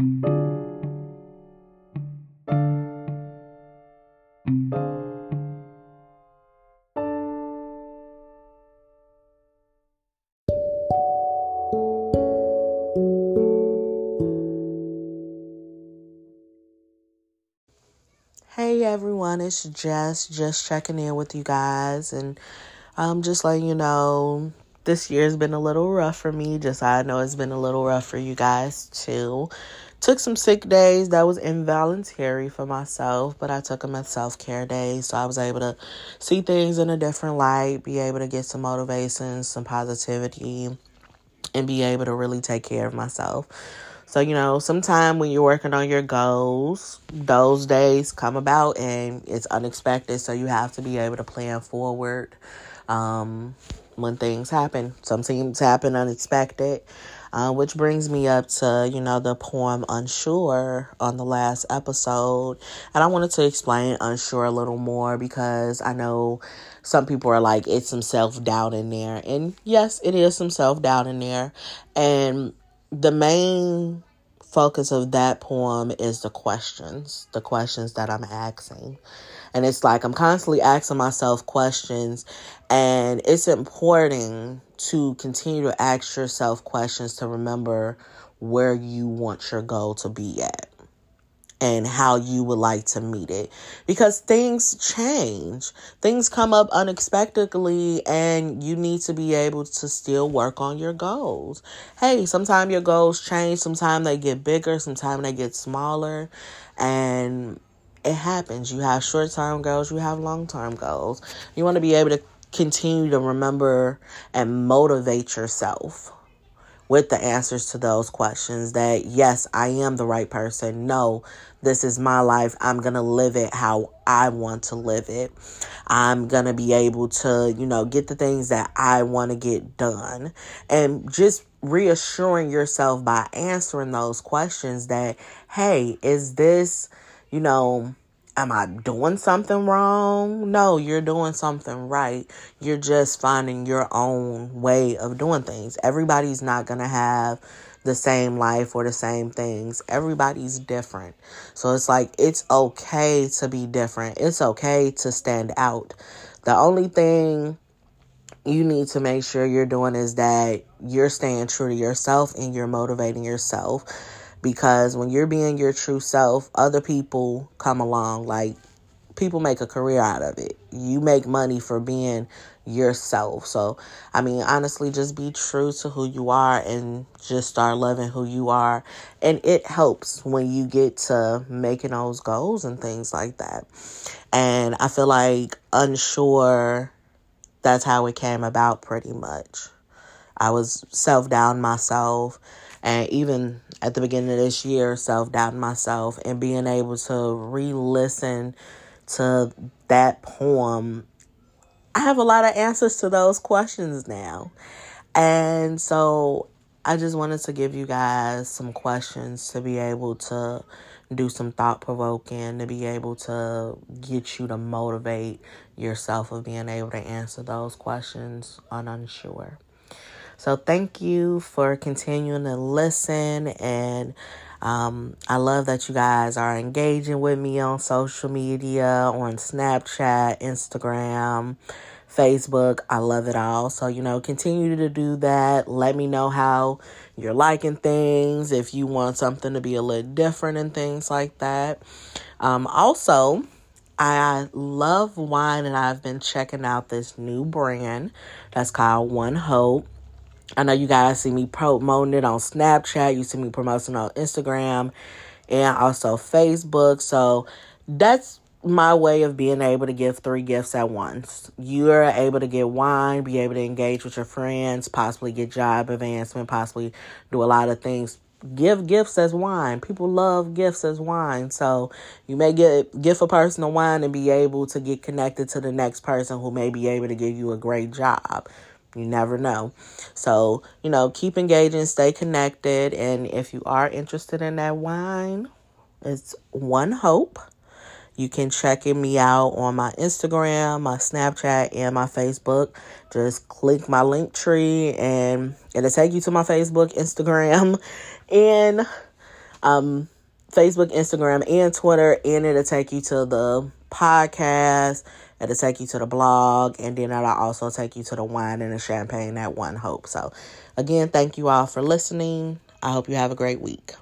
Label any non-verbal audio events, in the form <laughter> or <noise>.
Hey everyone, it's Jess, just checking in with you guys and I'm um just letting you know this year's been a little rough for me. Just I know it's been a little rough for you guys too. Took some sick days that was involuntary for myself, but I took them as self care days, so I was able to see things in a different light, be able to get some motivation, some positivity, and be able to really take care of myself. So, you know, sometime when you're working on your goals, those days come about and it's unexpected. So you have to be able to plan forward um, when things happen. Some things happen unexpected. Uh, which brings me up to, you know, the poem Unsure on the last episode. And I wanted to explain Unsure a little more because I know some people are like, it's some self doubt in there. And yes, it is some self doubt in there. And the main focus of that poem is the questions, the questions that I'm asking. And it's like I'm constantly asking myself questions, and it's important to continue to ask yourself questions to remember where you want your goal to be at and how you would like to meet it. Because things change. Things come up unexpectedly and you need to be able to still work on your goals. Hey sometimes your goals change. Sometimes they get bigger. Sometimes they get smaller. And it happens. You have short-term goals. You have long-term goals. You want to be able to continue to remember and motivate yourself with the answers to those questions that yes, I am the right person. No, this is my life. I'm going to live it how I want to live it. I'm going to be able to, you know, get the things that I want to get done. And just reassuring yourself by answering those questions that, hey, is this, you know, Am I doing something wrong? No, you're doing something right. You're just finding your own way of doing things. Everybody's not going to have the same life or the same things. Everybody's different. So it's like it's okay to be different. It's okay to stand out. The only thing you need to make sure you're doing is that you're staying true to yourself and you're motivating yourself because when you're being your true self, other people come along. Like people make a career out of it. You make money for being yourself. So, I mean, honestly, just be true to who you are and just start loving who you are. And it helps when you get to making those goals and things like that. And I feel like unsure, that's how it came about pretty much. I was self down myself and even at the beginning of this year, self doubting myself and being able to re listen to that poem, I have a lot of answers to those questions now. And so I just wanted to give you guys some questions to be able to do some thought provoking, to be able to get you to motivate yourself of being able to answer those questions on unsure. So thank you for continuing to listen and um, I love that you guys are engaging with me on social media, on Snapchat, Instagram, Facebook. I love it all. So, you know, continue to do that. Let me know how you're liking things, if you want something to be a little different and things like that. Um, also, I love wine and I've been checking out this new brand that's called One Hope. I know you guys see me promoting it on Snapchat. You see me promoting on Instagram and also Facebook. So that's my way of being able to give three gifts at once. You're able to get wine, be able to engage with your friends, possibly get job advancement, possibly do a lot of things. Give gifts as wine. People love gifts as wine. So you may get gift a person a wine and be able to get connected to the next person who may be able to give you a great job. You never know. So, you know, keep engaging, stay connected. And if you are interested in that wine, it's One Hope. You can check me out on my Instagram, my Snapchat, and my Facebook. Just click my link tree and it'll take you to my Facebook, Instagram, <laughs> and um, Facebook, Instagram, and Twitter, and it'll take you to the podcast. It'll take you to the blog, and then it'll also take you to the wine and the champagne at One Hope. So, again, thank you all for listening. I hope you have a great week.